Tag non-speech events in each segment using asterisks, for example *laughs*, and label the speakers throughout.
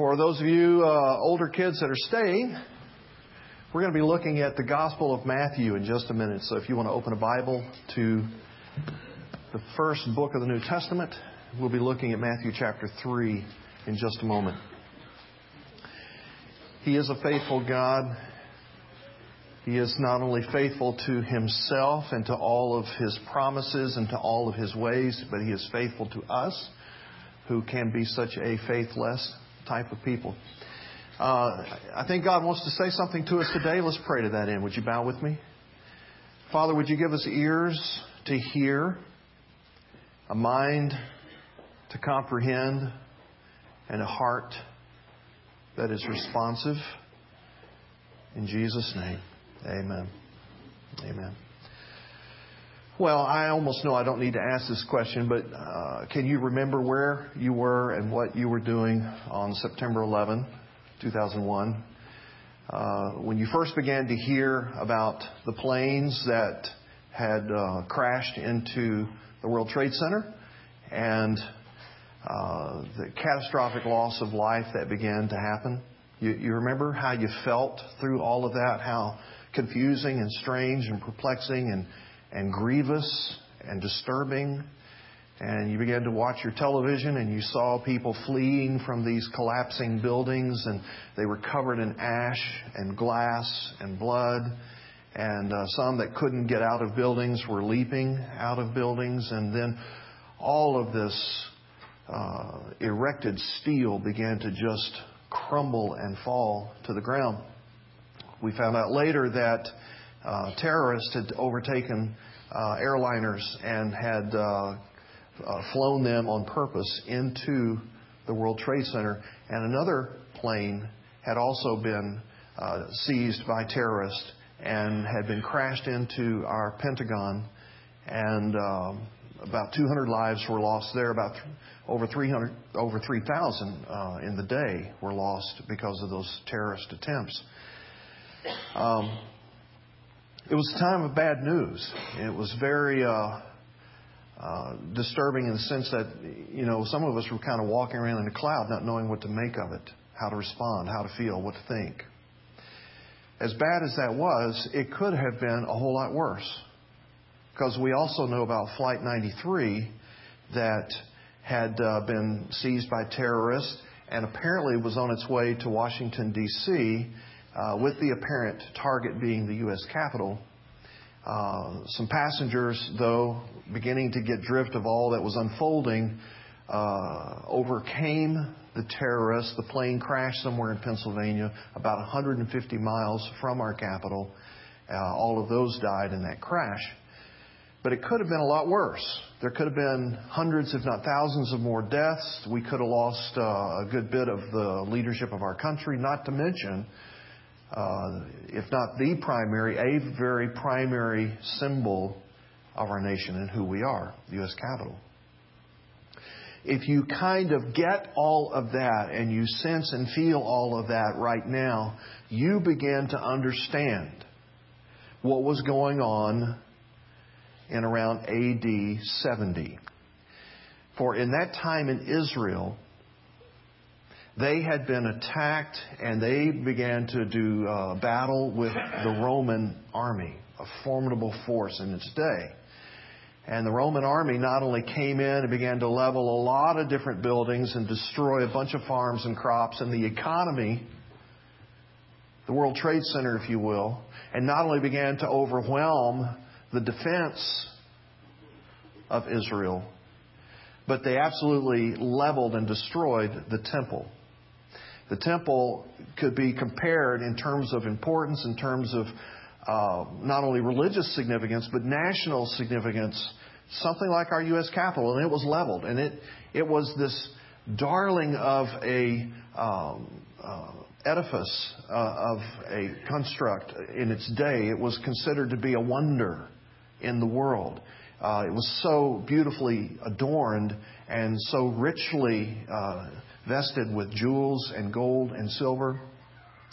Speaker 1: For those of you uh, older kids that are staying, we're going to be looking at the Gospel of Matthew in just a minute. So if you want to open a Bible to the first book of the New Testament, we'll be looking at Matthew chapter 3 in just a moment. He is a faithful God. He is not only faithful to himself and to all of his promises and to all of his ways, but he is faithful to us who can be such a faithless type of people. Uh, I think God wants to say something to us today. Let's pray to that end. Would you bow with me? Father, would you give us ears to hear, a mind to comprehend, and a heart that is responsive? In Jesus' name, amen. Amen. Well, I almost know I don't need to ask this question, but uh, can you remember where you were and what you were doing on September 11, 2001? Uh, when you first began to hear about the planes that had uh, crashed into the World Trade Center and uh, the catastrophic loss of life that began to happen. You, you remember how you felt through all of that, how confusing and strange and perplexing and and grievous and disturbing. And you began to watch your television and you saw people fleeing from these collapsing buildings and they were covered in ash and glass and blood. And uh, some that couldn't get out of buildings were leaping out of buildings. And then all of this uh, erected steel began to just crumble and fall to the ground. We found out later that terrorists had overtaken uh, airliners and had uh, uh, flown them on purpose into the World Trade Center. And another plane had also been uh, seized by terrorists and had been crashed into our Pentagon. And um, about 200 lives were lost there. About th- over 300, over 3,000 uh, in the day were lost because of those terrorist attempts. Um, it was a time of bad news. It was very uh, uh, disturbing in the sense that, you know, some of us were kind of walking around in a cloud not knowing what to make of it, how to respond, how to feel, what to think. As bad as that was, it could have been a whole lot worse. Because we also know about Flight 93 that had uh, been seized by terrorists and apparently was on its way to Washington, D.C uh, with the apparent target being the U.S. Capitol. Uh, some passengers, though, beginning to get drift of all that was unfolding, uh, overcame the terrorists. The plane crashed somewhere in Pennsylvania, about 150 miles from our capital. Uh, all of those died in that crash. But it could have been a lot worse. There could have been hundreds, if not thousands, of more deaths. We could have lost uh, a good bit of the leadership of our country, not to mention Uh, if not the primary, a very primary symbol of our nation and who we are, the U.S. Capitol. If you kind of get all of that and you sense and feel all of that right now, you begin to understand what was going on in around AD 70. For in that time in Israel, they had been attacked and they began to do uh, battle with the Roman army, a formidable force in its day. And the Roman army not only came in and began to level a lot of different buildings and destroy a bunch of farms and crops and the economy, the World Trade Center, if you will, and not only began to overwhelm the defense of Israel, but they absolutely leveled and destroyed the temple. The temple could be compared in terms of importance, in terms of uh, not only religious significance, but national significance, something like our U.S. Capitol, and it was leveled. And it, it was this darling of a um, uh, edifice, uh, of a construct in its day. It was considered to be a wonder in the world. Uh, it was so beautifully adorned and so richly uh, vested with jewels and gold and silver.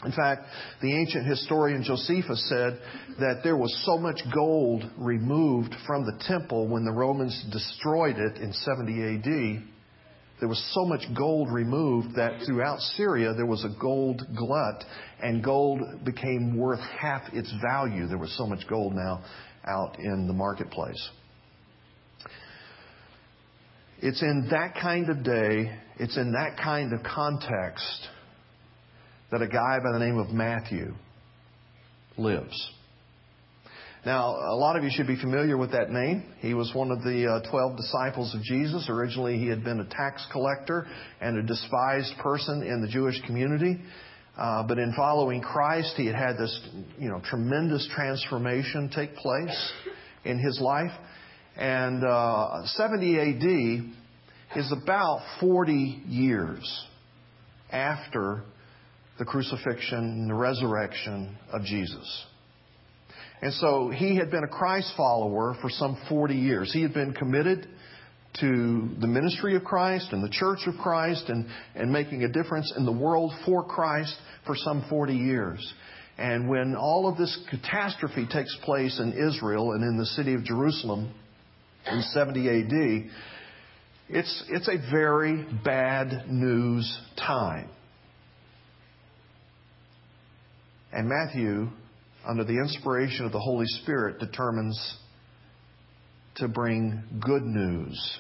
Speaker 1: In fact, the ancient historian Josephus said that there was so much gold removed from the temple when the Romans destroyed it in 70 AD there was so much gold removed that throughout Syria there was a gold glut, and gold became worth half its value. There was so much gold now out in the marketplace. It's in that kind of day, it's in that kind of context that a guy by the name of Matthew lives. Now, a lot of you should be familiar with that name. He was one of the uh, 12 disciples of Jesus. Originally, he had been a tax collector and a despised person in the Jewish community. Uh, but in following Christ, he had had this, you know, tremendous transformation take place in his life. And uh, 70 AD is about 40 years after the crucifixion and the resurrection of Jesus. And so he had been a Christ follower for some 40 years. He had been committed to the ministry of Christ and the church of Christ and, and making a difference in the world for Christ for some 40 years. And when all of this catastrophe takes place in Israel and in the city of Jerusalem in 70 AD, it's, it's a very bad news time. And Matthew under the inspiration of the Holy Spirit, determines to bring good news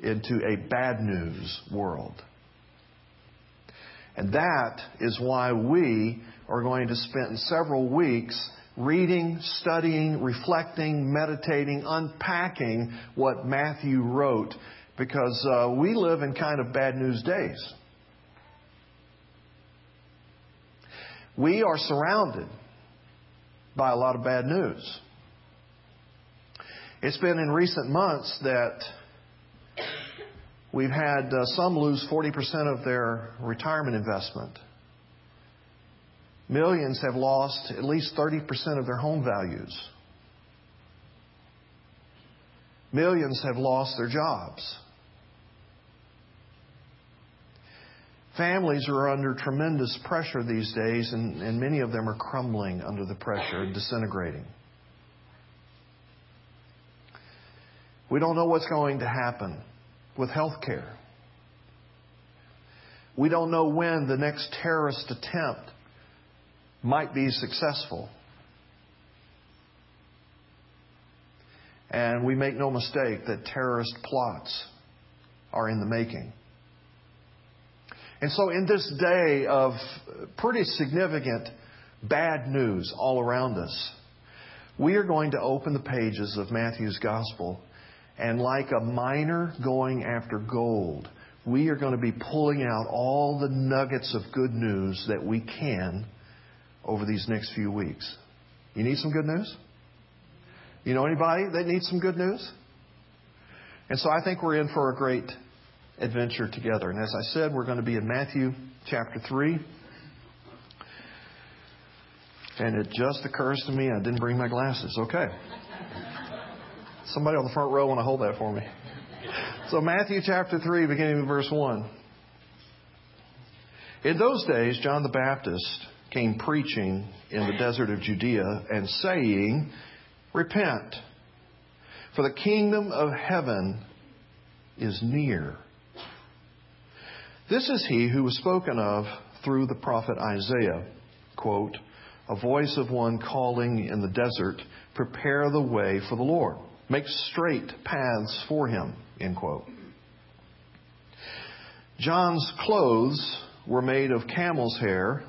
Speaker 1: into a bad news world. And that is why we are going to spend several weeks reading, studying, reflecting, meditating, unpacking what Matthew wrote because uh, we live in kind of bad news days. we are surrounded by a lot of bad news. It's been in recent months that we've had uh, some lose 40% of their retirement investment. Millions have lost at least 30% of their home values. Millions have lost their jobs. Families are under tremendous pressure these days, and, and many of them are crumbling under the pressure and disintegrating. We don't know what's going to happen with health care. We don't know when the next terrorist attempt might be successful. And we make no mistake that terrorist plots are in the making. And so, in this day of pretty significant bad news all around us, we are going to open the pages of Matthew's Gospel, and like a miner going after gold, we are going to be pulling out all the nuggets of good news that we can over these next few weeks. You need some good news? You know anybody that needs some good news? And so I think we're in for a great adventure together. And as I said, we're going to be in Matthew chapter 3. And it just occurs to me I didn't bring my glasses. Okay. Somebody on the front row want to hold that for me. So, Matthew chapter 3, beginning in verse 1. In those days, John the Baptist came preaching in the desert of Judea and saying, Repent, for the kingdom of heaven is near. This is he who was spoken of through the prophet Isaiah. Quote, a voice of one calling in the desert, prepare the way for the Lord. Make straight paths for him. End quote. John's clothes were made of camel's hair,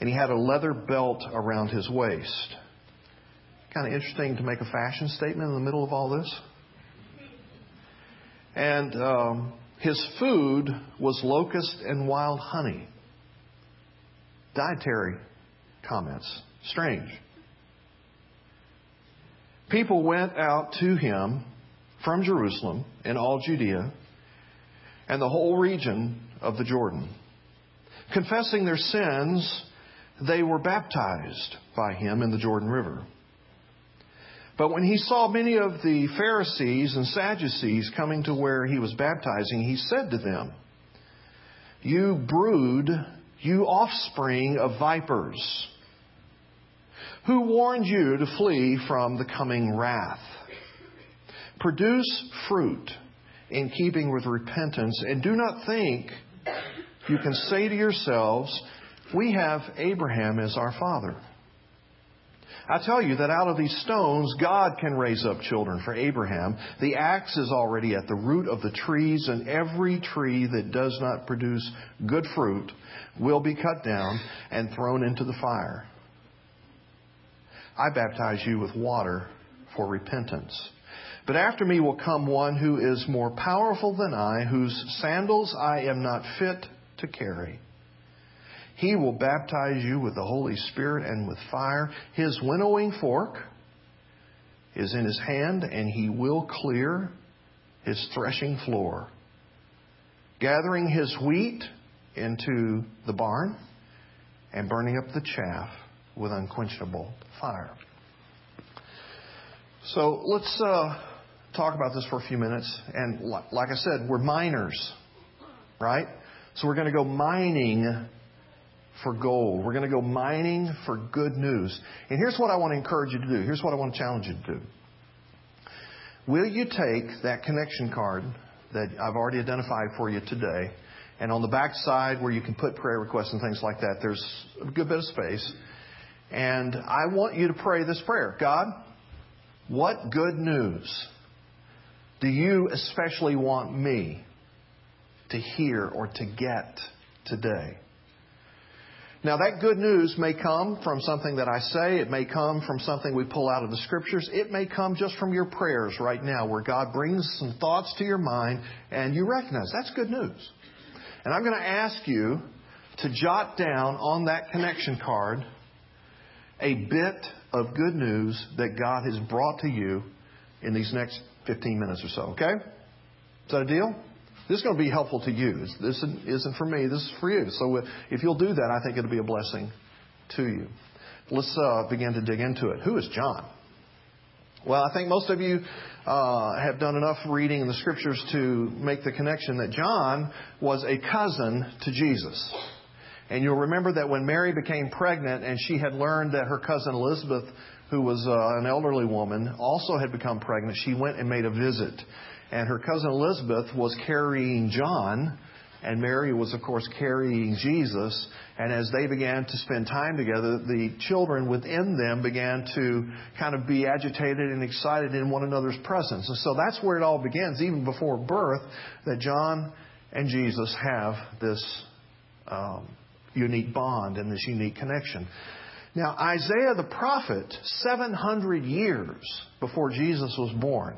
Speaker 1: and he had a leather belt around his waist. Kind of interesting to make a fashion statement in the middle of all this. And um, his food was locust and wild honey. Dietary comments. Strange. People went out to him from Jerusalem and all Judea and the whole region of the Jordan. Confessing their sins, they were baptized by him in the Jordan River. But when he saw many of the Pharisees and Sadducees coming to where he was baptizing, he said to them, You brood, you offspring of vipers, who warned you to flee from the coming wrath? Produce fruit in keeping with repentance. And do not think you can say to yourselves, We have Abraham as our father. I tell you that out of these stones, God can raise up children for Abraham. The axe is already at the root of the trees, and every tree that does not produce good fruit will be cut down and thrown into the fire. I baptize you with water for repentance. But after me will come one who is more powerful than I, whose sandals I am not fit to carry. He will baptize you with the Holy Spirit and with fire. His winnowing fork is in his hand, and he will clear his threshing floor, gathering his wheat into the barn and burning up the chaff with unquenchable fire. So let's uh, talk about this for a few minutes. And like I said, we're miners, right? So we're going to go mining for gold. We're going to go mining for good news. And here's what I want to encourage you to do. Here's what I want to challenge you to do. Will you take that connection card that I've already identified for you today, and on the back side where you can put prayer requests and things like that, there's a good bit of space. And I want you to pray this prayer God, what good news do you especially want me to hear or to get today? Now, that good news may come from something that I say. It may come from something we pull out of the scriptures. It may come just from your prayers right now, where God brings some thoughts to your mind and you recognize that's good news. And I'm going to ask you to jot down on that connection card a bit of good news that God has brought to you in these next 15 minutes or so, okay? Is that a deal? This is going to be helpful to you. This isn't for me. This is for you. So if you'll do that, I think it'll be a blessing to you. Let's uh, begin to dig into it. Who is John? Well, I think most of you uh, have done enough reading in the scriptures to make the connection that John was a cousin to Jesus. And you'll remember that when Mary became pregnant and she had learned that her cousin Elizabeth, who was uh, an elderly woman, also had become pregnant, she went and made a visit and her cousin Elizabeth was carrying John, and Mary was, of course, carrying Jesus. And as they began to spend time together, the children within them began to kind of be agitated and excited in one another's presence. And so that's where it all begins, even before birth, that John and Jesus have this um, unique bond and this unique connection. Now, Isaiah the prophet, 700 years before Jesus was born,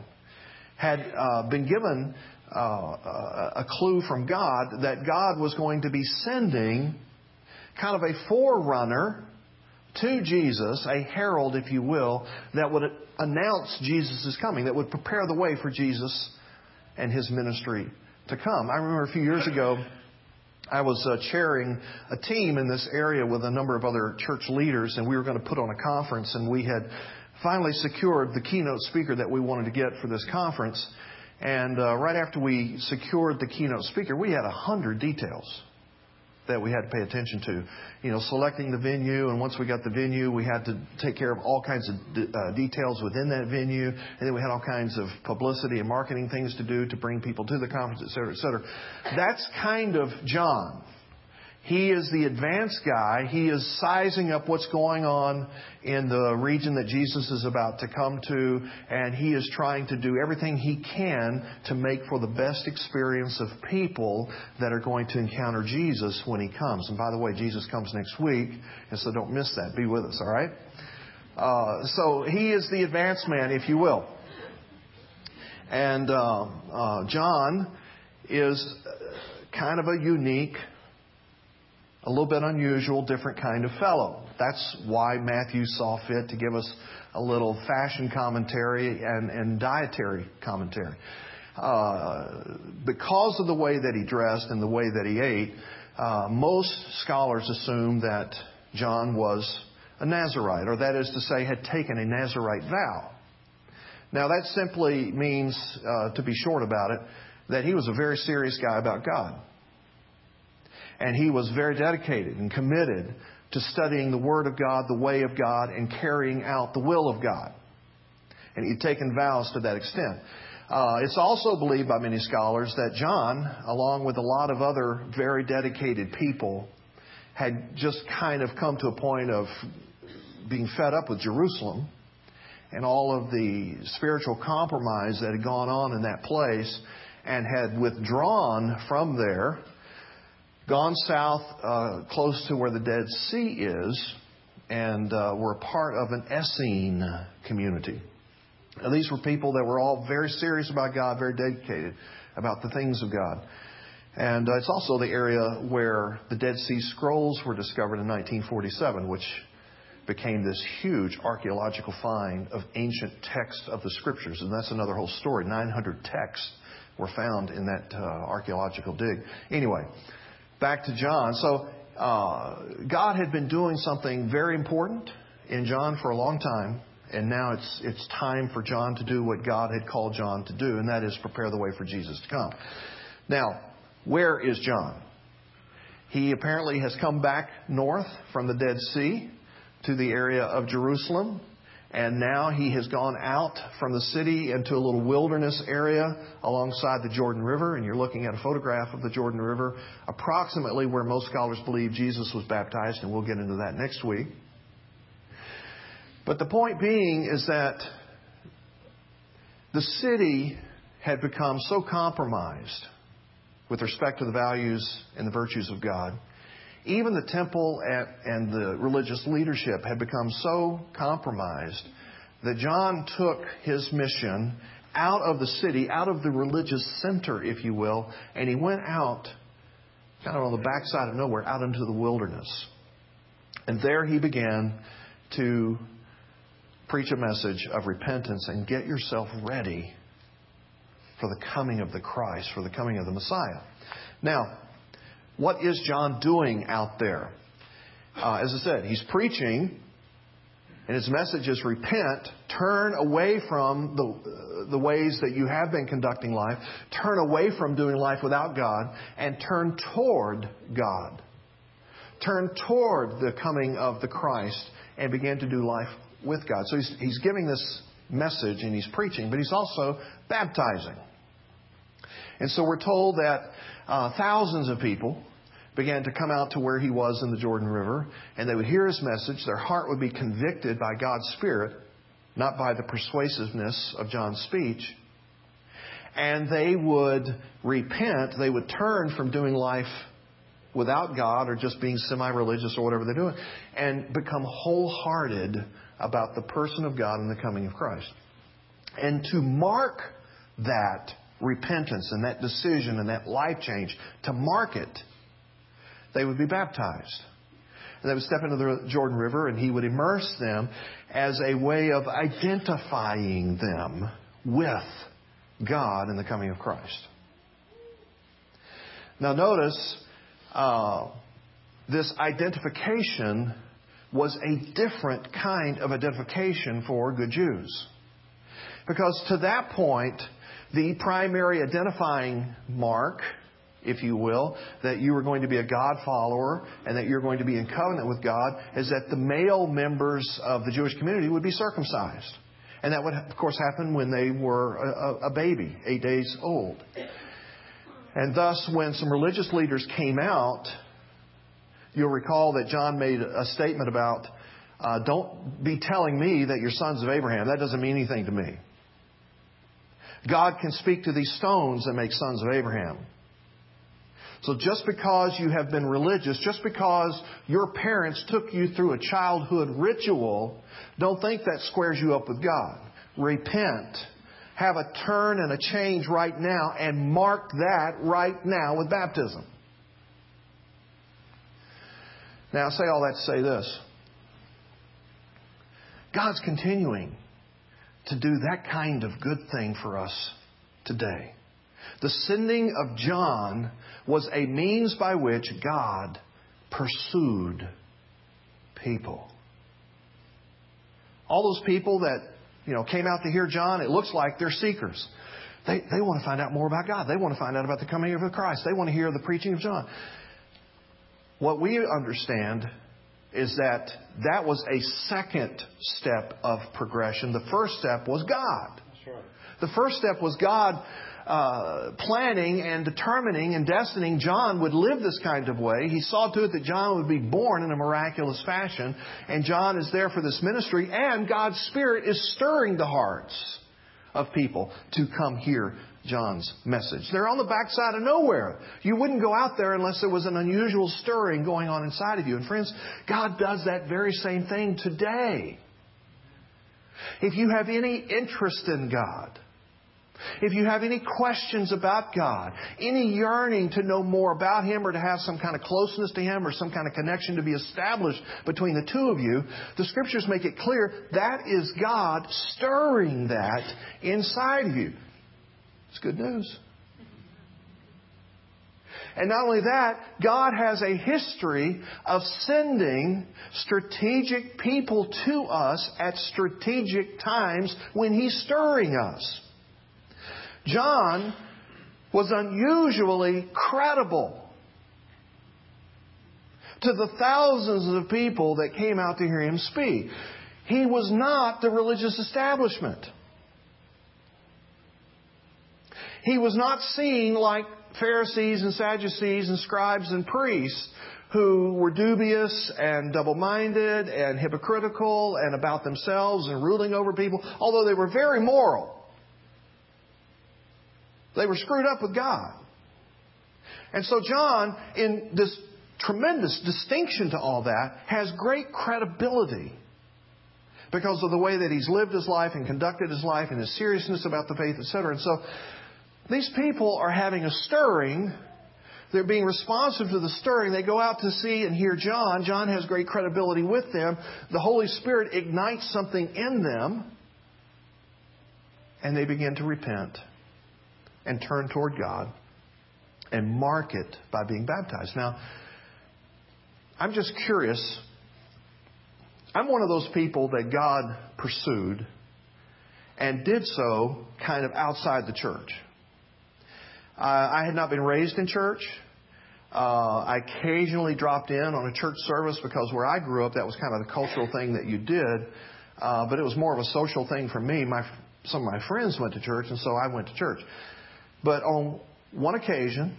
Speaker 1: had uh, been given uh, a clue from God that God was going to be sending kind of a forerunner to Jesus, a herald, if you will, that would announce Jesus' coming, that would prepare the way for Jesus and his ministry to come. I remember a few years ago, I was uh, chairing a team in this area with a number of other church leaders, and we were going to put on a conference, and we had finally secured the keynote speaker that we wanted to get for this conference. And uh, right after we secured the keynote speaker, we had a hundred details that we had to pay attention to. You know, selecting the venue, and once we got the venue, we had to take care of all kinds of uh, details within that venue, and then we had all kinds of publicity and marketing things to do to bring people to the conference, et cetera, et cetera. That's kind of John. He is the advanced guy. He is sizing up what's going on in the region that Jesus is about to come to, and he is trying to do everything he can to make for the best experience of people that are going to encounter Jesus when he comes. And by the way, Jesus comes next week, and so don't miss that. Be with us, all right? Uh, so he is the advanced man, if you will. And uh, uh, John is kind of a unique a little bit unusual, different kind of fellow. That's why Matthew saw fit to give us a little fashion commentary and, and dietary commentary. Uh, because of the way that he dressed and the way that he ate, uh, most scholars assume that John was a Nazarite, or that is to say, had taken a Nazarite vow. Now, that simply means, uh, to be short about it, that he was a very serious guy about God. And he was very dedicated and committed to studying the Word of God, the way of God, and carrying out the will of God. And he'd taken vows to that extent. Uh, it's also believed by many scholars that John, along with a lot of other very dedicated people, had just kind of come to a point of being fed up with Jerusalem and all of the spiritual compromise that had gone on in that place and had withdrawn from there, gone south uh, close to where the Dead Sea is, and uh, were a part of an Essene community. These were people that were all very serious about God, very dedicated about the things of God. And uh, it's also the area where the Dead Sea Scrolls were discovered in 1947, which became this huge archaeological find of ancient texts of the scriptures. And that's another whole story. 900 texts were found in that uh, archaeological dig. Anyway, back to John. So, uh, God had been doing something very important in John for a long time, and now it's, it's time for John to do what God had called John to do, and that is prepare the way for Jesus to come. Now, where is John? He apparently has come back north from the Dead Sea to the area of Jerusalem. And now he has gone out from the city into a little wilderness area alongside the Jordan River. And you're looking at a photograph of the Jordan River, approximately where most scholars believe Jesus was baptized. And we'll get into that next week. But the point being is that the city had become so compromised with respect to the values and the virtues of God even the temple and the religious leadership had become so compromised that John took his mission out of the city, out of the religious center, if you will, and he went out, kind of on the backside of nowhere, out into the wilderness. And there he began to preach a message of repentance and get yourself ready for the coming of the Christ, for the coming of the Messiah. Now, what is John doing out there? Uh, as I said, he's preaching, and his message is repent, turn away from the, uh, the ways that you have been conducting life, turn away from doing life without God, and turn toward God. Turn toward the coming of the Christ and begin to do life with God. So he's, he's giving this message and he's preaching, but he's also baptizing. And so we're told that uh, thousands of people began to come out to where he was in the Jordan River, and they would hear his message. Their heart would be convicted by God's Spirit, not by the persuasiveness of John's speech. And they would repent. They would turn from doing life without God or just being semi religious or whatever they're doing and become wholehearted about the person of God and the coming of Christ. And to mark that repentance and that decision and that life change, to mark it, they would be baptized. And they would step into the Jordan River and he would immerse them as a way of identifying them with God in the coming of Christ. Now, notice uh, this identification was a different kind of identification for good Jews. Because to that point, the primary identifying mark, if you will, that you are going to be a God follower and that you're going to be in covenant with God is that the male members of the Jewish community would be circumcised. And that would, of course, happen when they were a, a baby, eight days old. And thus, when some religious leaders came out, you'll recall that John made a statement about, uh, don't be telling me that you're sons of Abraham. That doesn't mean anything to me. God can speak to these stones and make sons of Abraham. So just because you have been religious, just because your parents took you through a childhood ritual, don't think that squares you up with God. Repent. Have a turn and a change right now and mark that right now with baptism. Now, I say all that to say this God's continuing to do that kind of good thing for us today. The sending of John was a means by which God pursued people. All those people that you know came out to hear John, it looks like they're seekers. They, they want to find out more about God. They want to find out about the coming of the Christ. They want to hear the preaching of John. What we understand is that that was a second step of progression. The first step was God. The first step was God uh, planning and determining and destining John would live this kind of way. He saw to it that John would be born in a miraculous fashion, and John is there for this ministry, and God's Spirit is stirring the hearts of people to come hear John's message. They're on the backside of nowhere. You wouldn't go out there unless there was an unusual stirring going on inside of you. And friends, God does that very same thing today. If you have any interest in God, if you have any questions about God, any yearning to know more about Him or to have some kind of closeness to Him or some kind of connection to be established between the two of you, the Scriptures make it clear that is God stirring that inside of you. It's good news. And not only that, God has a history of sending strategic people to us at strategic times when He's stirring us. John was unusually credible to the thousands of people that came out to hear him speak. He was not the religious establishment. He was not seen like Pharisees and Sadducees and scribes and priests who were dubious and double minded and hypocritical and about themselves and ruling over people, although they were very moral. They were screwed up with God. And so John, in this tremendous distinction to all that, has great credibility because of the way that he's lived his life and conducted his life and his seriousness about the faith, etc. And so these people are having a stirring. They're being responsive to the stirring. They go out to see and hear John. John has great credibility with them. The Holy Spirit ignites something in them, and they begin to repent and turn toward God and mark it by being baptized. Now, I'm just curious. I'm one of those people that God pursued and did so kind of outside the church. Uh, I had not been raised in church. Uh, I occasionally dropped in on a church service because where I grew up, that was kind of the cultural thing that you did. Uh, but it was more of a social thing for me. My, some of my friends went to church, and so I went to church. But on one occasion,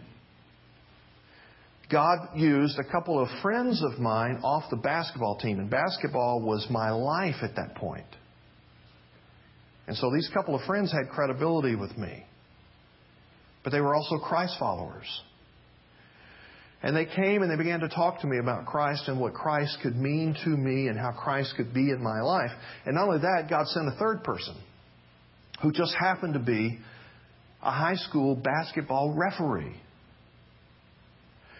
Speaker 1: God used a couple of friends of mine off the basketball team, and basketball was my life at that point. And so these couple of friends had credibility with me. But they were also Christ followers. And they came and they began to talk to me about Christ and what Christ could mean to me and how Christ could be in my life. And not only that, God sent a third person who just happened to be a high school basketball referee.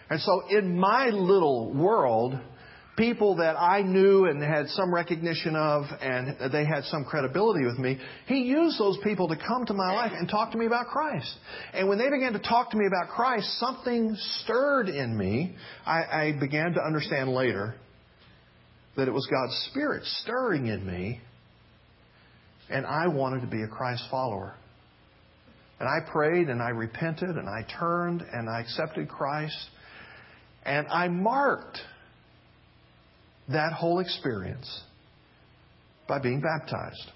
Speaker 1: And so in my little world, people that I knew and had some recognition of and they had some credibility with me, he used those people to come to my life and talk to me about Christ. And when they began to talk to me about Christ, something stirred in me. I, I began to understand later that it was God's Spirit stirring in me, and I wanted to be a Christ follower. And I prayed and I repented and I turned and I accepted Christ. And I marked that whole experience by being baptized.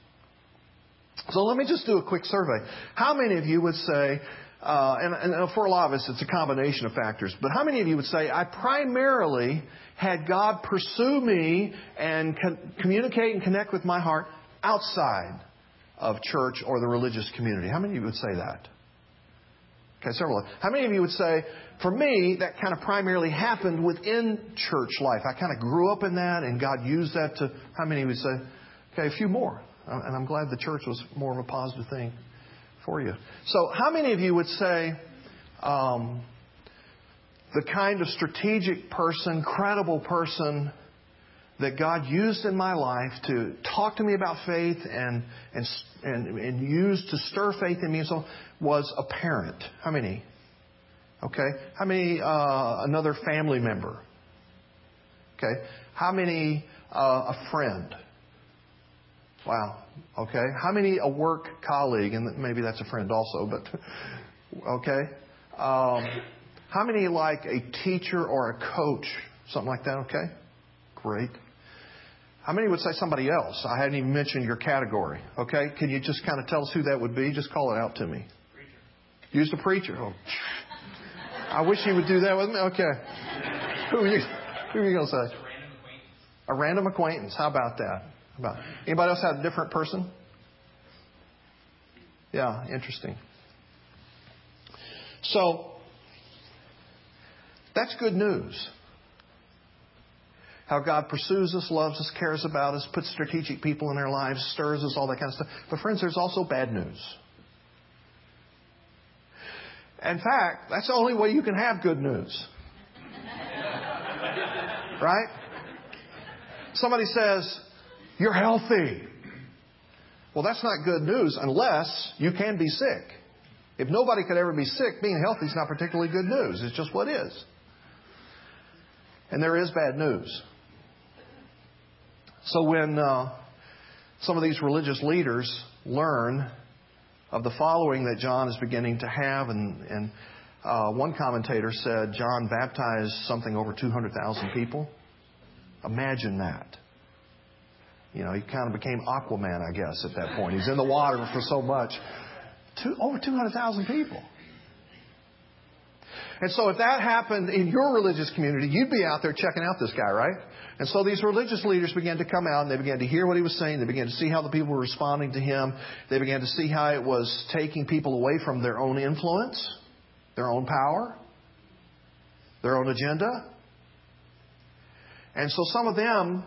Speaker 1: So let me just do a quick survey. How many of you would say, uh, and, and, for a lot of us it's a combination of factors, but how many of you would say, I primarily had God pursue me and con- communicate and connect with my heart outside of church or the religious community. How many of you would say that? Okay, several. How many of you would say, for me, that kind of primarily happened within church life? I kind of grew up in that and God used that to, how many would say, okay, a few more. Uh, and I'm glad the church was more of a positive thing for you. So, how many of you would say, um, the kind of strategic person, credible person that God used in my life to talk to me about faith and, and, and, and used to stir faith in me and so was a parent. How many? Okay. How many, uh, another family member? Okay. How many, uh, a friend? Wow. Okay. How many, a work colleague? And maybe that's a friend also, but, *laughs* okay. Um, how many like a teacher or a coach? Something like that, okay? Great. How many would say somebody else? I hadn't even mentioned your category. Okay? Can you just kind of tell us who that would be? Just call it out to me. Preacher. Use the preacher. Oh. I wish he would do that with me. Okay. Who are you, who are you going to say? A random acquaintance. How about that? How about anybody else have a different person? Yeah, interesting. So that's good news. How God pursues us, loves us, cares about us, puts strategic people in our lives, stirs us, all that kind of stuff. But friends, there's also bad news. In fact, that's the only way you can have good news. *laughs* right? Somebody says, You're healthy. Well, that's not good news unless you can be sick. If nobody could ever be sick, being healthy is not particularly good news. It's just what is. And there is bad news. So when uh, some of these religious leaders learn of the following that John is beginning to have, and, and uh, one commentator said John baptized something over 200,000 people. Imagine that. You know, he kind of became Aquaman, I guess, at that point. He's in the water for so much. Two, over 200,000 people. And so if that happened in your religious community, you'd be out there checking out this guy, right? And so these religious leaders began to come out and they began to hear what he was saying. They began to see how the people were responding to him. They began to see how it was taking people away from their own influence, their own power, their own agenda. And so some of them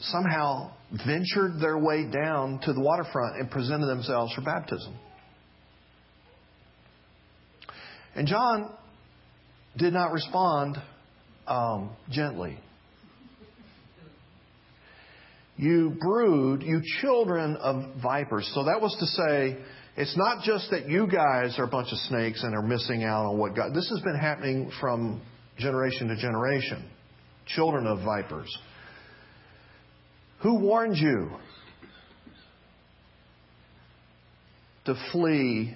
Speaker 1: somehow ventured their way down to the waterfront and presented themselves for baptism. And John did not respond um, gently. You brood, you children of vipers. So that was to say, it's not just that you guys are a bunch of snakes and are missing out on what God. This has been happening from generation to generation. Children of vipers. Who warned you to flee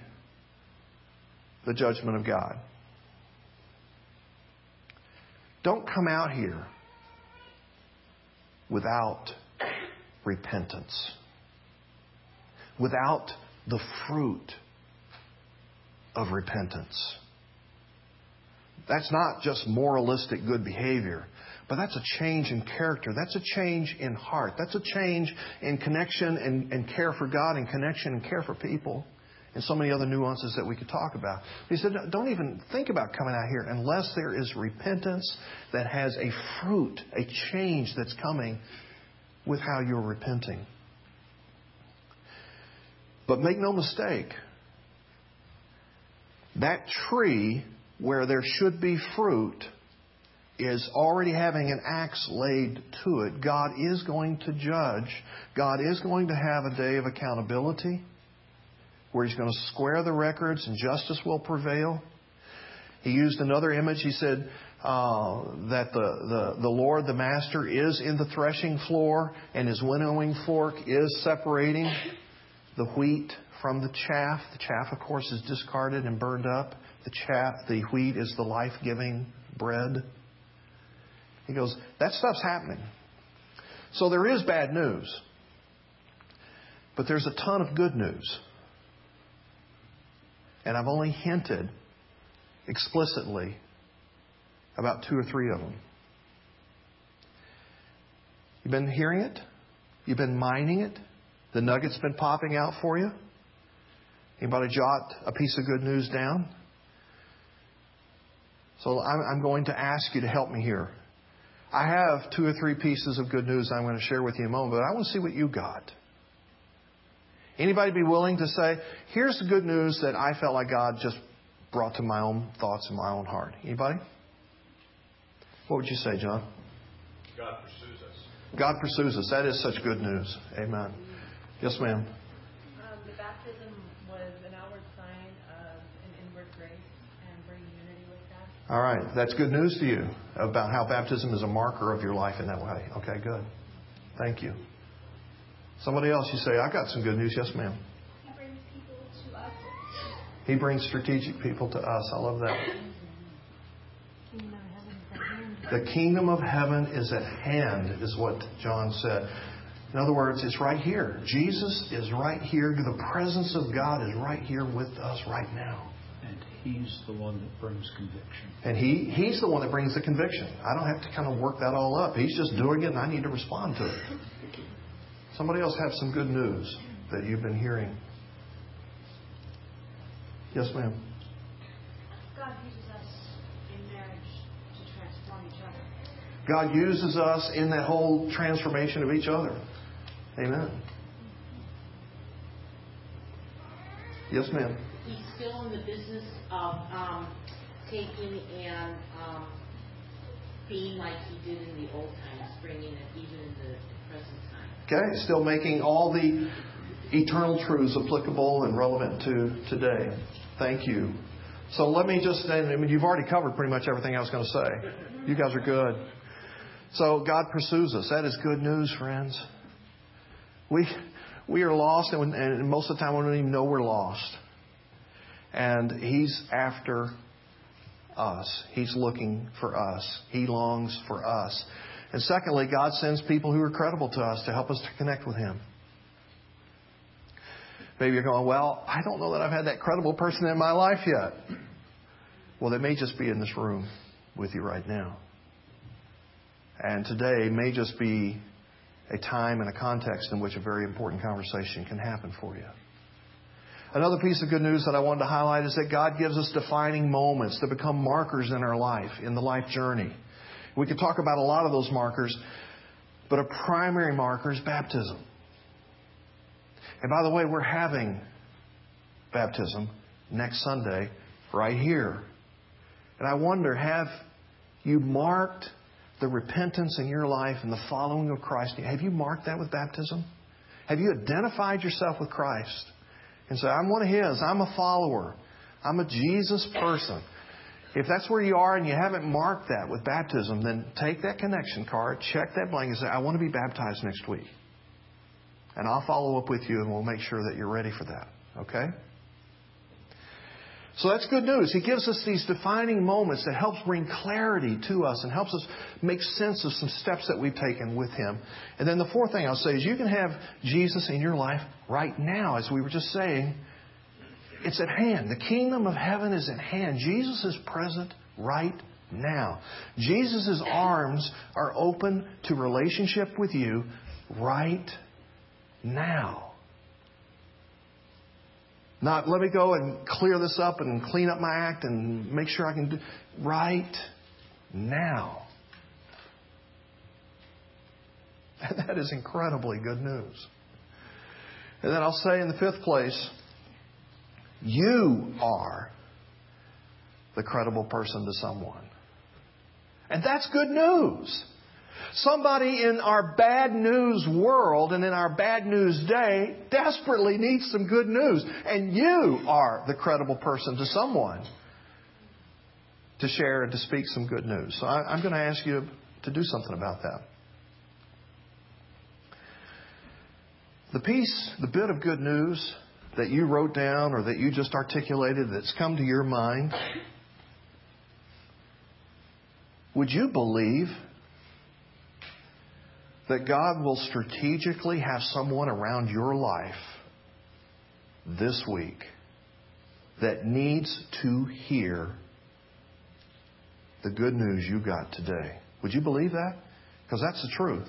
Speaker 1: the judgment of God? Don't come out here without repentance, without the fruit of repentance. That's not just moralistic good behavior. But that's a change in character. That's a change in heart. That's a change in connection and, and care for God and connection and care for people and so many other nuances that we could talk about. He said, don't even think about coming out here unless there is repentance that has a fruit, a change that's coming with how you're repenting. But make no mistake, that tree where there should be fruit is already having an axe laid to it. God is going to judge. God is going to have a day of accountability where He's going to square the records and justice will prevail. He used another image. He said uh, that the, the, the Lord, the Master, is in the threshing floor and His winnowing fork is separating the wheat from the chaff. The chaff, of course, is discarded and burned up. The chaff, the wheat is the life giving bread. He goes, that stuff's happening. So there is bad news. But there's a ton of good news. And I've only hinted explicitly about two or three of them. You've been hearing it? You've been mining it? The nugget's been popping out for you? Anybody jot a piece of good news down? So I'm going to ask you to help me here. I have two or three pieces of good news I'm going to share with you in a moment, but I want to see what you got. Anybody be willing to say, here's the good news that I felt like God just brought to my own thoughts and my own heart? Anybody? What would you say, John?
Speaker 2: God pursues us.
Speaker 1: God pursues us. That is such good news. Amen. Yes, ma'am. Um,
Speaker 3: the baptism was an outward sign of an inward grace and bringing unity with God.
Speaker 1: All right. That's good news to you about how baptism is a marker of your life in that way. Okay, good. Thank you. Somebody else, you say, I got some good news. Yes, ma'am.
Speaker 3: He brings people to us.
Speaker 1: He brings strategic people to us. I love that. The kingdom of heaven is at hand, is what John said. In other words, it's right here. Jesus is right here. The presence of God is right here with us right now.
Speaker 4: And He's the one that brings conviction.
Speaker 1: And he, He's the one that brings the conviction. I don't have to kind of work that all up. He's just doing it, and I need to respond to it. Somebody else have some good news that you've been hearing. Yes, ma'am.
Speaker 3: God uses us in marriage to transform each other.
Speaker 1: God uses us in that whole transformation of each other. Amen. Yes, ma'am.
Speaker 5: He's still in the business of um, taking and um, being like he did in the old times, bringing it even in the present time.
Speaker 1: Okay, still making all the eternal truths applicable and relevant to today. Thank you. So let me just, I mean, you've already covered pretty much everything I was going to say. You guys are good. So God pursues us. That is good news, friends. We, we are lost, and, and most of the time we don't even know we're lost. And He's after us. He's looking for us. He longs for us. And secondly, God sends people who are credible to us to help us to connect with Him. Maybe you're going, well, I don't know that I've had that credible person in my life yet. Well, they may just be in this room with you right now. And today may just be a time and a context in which a very important conversation can happen for you. Another piece of good news that I wanted to highlight is that God gives us defining moments that become markers in our life, in the life journey. We could talk about a lot of those markers, but a primary marker is baptism. And by the way, we're having baptism next Sunday right here. And I wonder, have you marked the repentance in your life and the following of Christ? Have you marked that with baptism? Have you identified yourself with Christ and said, I'm one of His, I'm a follower, I'm a Jesus person? If that's where you are and you haven't marked that with baptism, then take that connection card, check that blank, and say, I want to be baptized next week. And I'll follow up with you and we'll make sure that you're ready for that. Okay? So that's good news. He gives us these defining moments that helps bring clarity to us and helps us make sense of some steps that we've taken with Him. And then the fourth thing I'll say is you can have Jesus in your life right now, as we were just saying. It's at hand. The kingdom of heaven is at hand. Jesus is present right now. Jesus' arms are open to relationship with you right now. Not let me go and clear this up and clean up my act and make sure I can do right now. *laughs* That is incredibly good news. And then I'll say in the fifth place, you are the credible person to someone. And that's good news. Somebody in our bad news world and in our bad news day desperately needs some good news. And you are the credible person to someone to share and to speak some good news. So I, am going to ask you to do something about that. The piece, the bit of good news that you wrote down or that you just articulated that's come to your mind, would you believe that God will strategically have someone around your life this week that needs to hear the good news you got today. Would you believe that? Because that's the truth.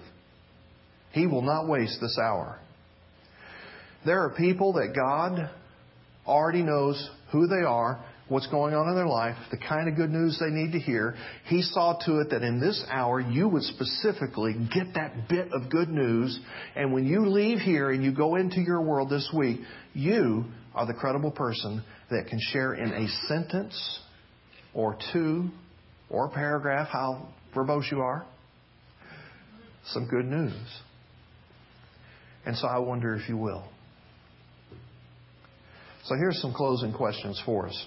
Speaker 1: He will not waste this hour. There are people that God already knows who they are what's going on in their life, the kind of good news they need to hear. He saw to it that in this hour you would specifically get that bit of good news. And when you leave here and you go into your world this week, you are the credible person that can share in a sentence or two or a paragraph, how verbose you are, some good news. And so I wonder if you will. So here's some closing questions for us.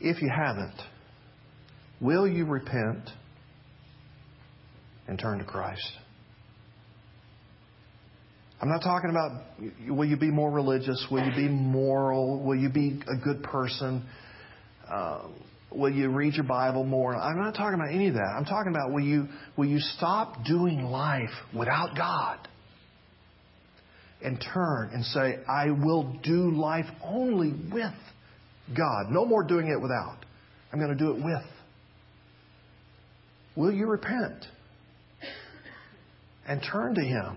Speaker 1: If you haven't, will you repent and turn to Christ? I'm not talking about will you be more religious? Will you be moral? Will you be a good person? Uh, will you read your Bible more? I'm not talking about any of that. I'm talking about will you, will you stop doing life without God and turn and say, I will do life only with God. No more doing it without. I'm going to do it with. Will you repent and turn to Him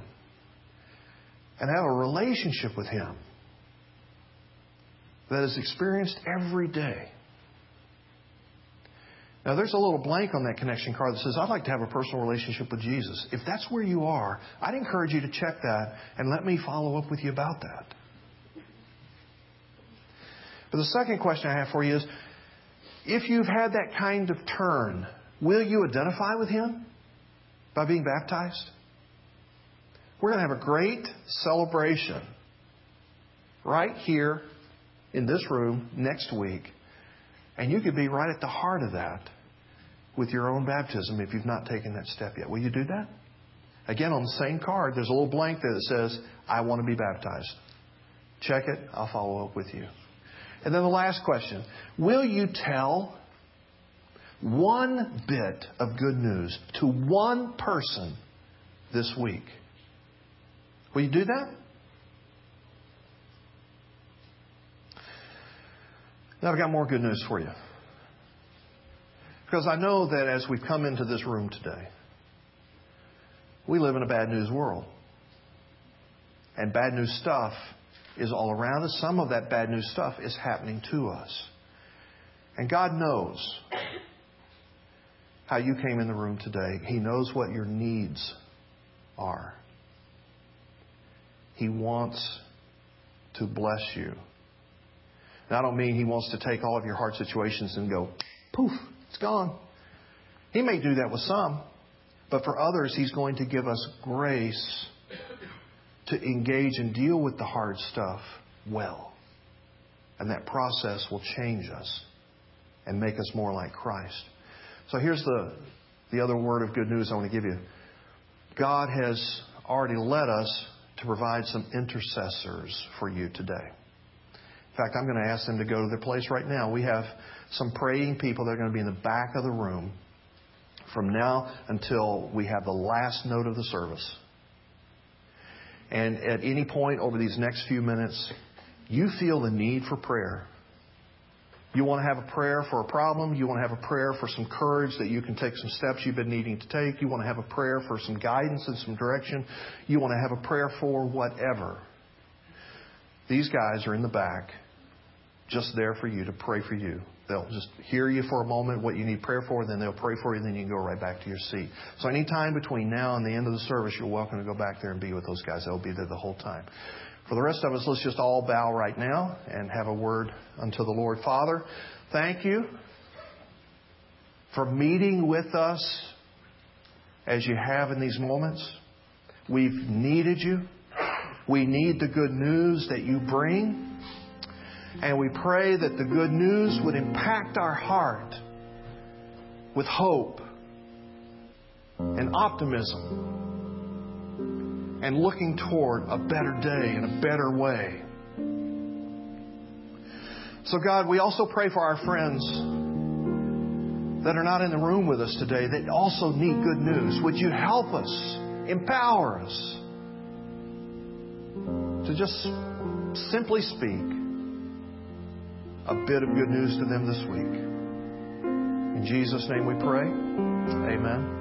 Speaker 1: and have a relationship with Him that is experienced every day? Now, there's a little blank on that connection card that says, I'd like to have a personal relationship with Jesus. If that's where you are, I'd encourage you to check that and let me follow up with you about that. But the second question I have for you is if you've had that kind of turn, will you identify with Him by being baptized? We're going to have a great celebration right here in this room next week and you could be right at the heart of that with your own baptism if you've not taken that step yet. Will you do that? Again, on the same card, there's a little blank there that says, I want to be baptized. Check it. I'll follow up with you. And then the last question Will you tell one bit of good news to one person this week? Will you do that? Now, I've got more good news for you. Because I know that as we've come into this room today, we live in a bad news world. And bad news stuff is all around us. Some of that bad news stuff is happening to us. And God knows how you came in the room today. He knows what your needs are. He wants to bless you. And I don't mean he wants to take all of your hard situations and go, poof, it's gone. He may do that with some, but for others, he's going to give us grace to engage and deal with the hard stuff well. And that process will change us and make us more like Christ. So here's the, the other word of good news I want to give you. God has already led us to provide some intercessors for you today. Fact, I'm going to ask them to go to their place right now. We have some praying people that are going to be in the back of the room from now until we have the last note of the service. And at any point over these next few minutes, you feel the need for prayer. You want to have a prayer for a problem. You want to have a prayer for some courage that you can take some steps you've been needing to take. You want to have a prayer for some guidance and some direction. You want to have a prayer for whatever. These guys are in the back, just there for you to pray for you. They'll just hear you for a moment, what you need prayer for, then they'll pray for you, and then you can go right back to your seat. So any time between now and the end of the service, you're welcome to go back there and be with those guys. They'll be there the whole time. For the rest of us, let's just all bow right now and have a word unto the Lord. Father, thank you for meeting with us as you have in these moments. We've needed you. We need the good news that you bring. And we pray that the good news would impact our heart with hope and optimism and looking toward a better day and a better way. So, God, we also pray for our friends that are not in the room with us today that also need good news. Would you help us, empower us? to just simply speak a bit of good news to them this week. In Jesus' name we pray. Amen.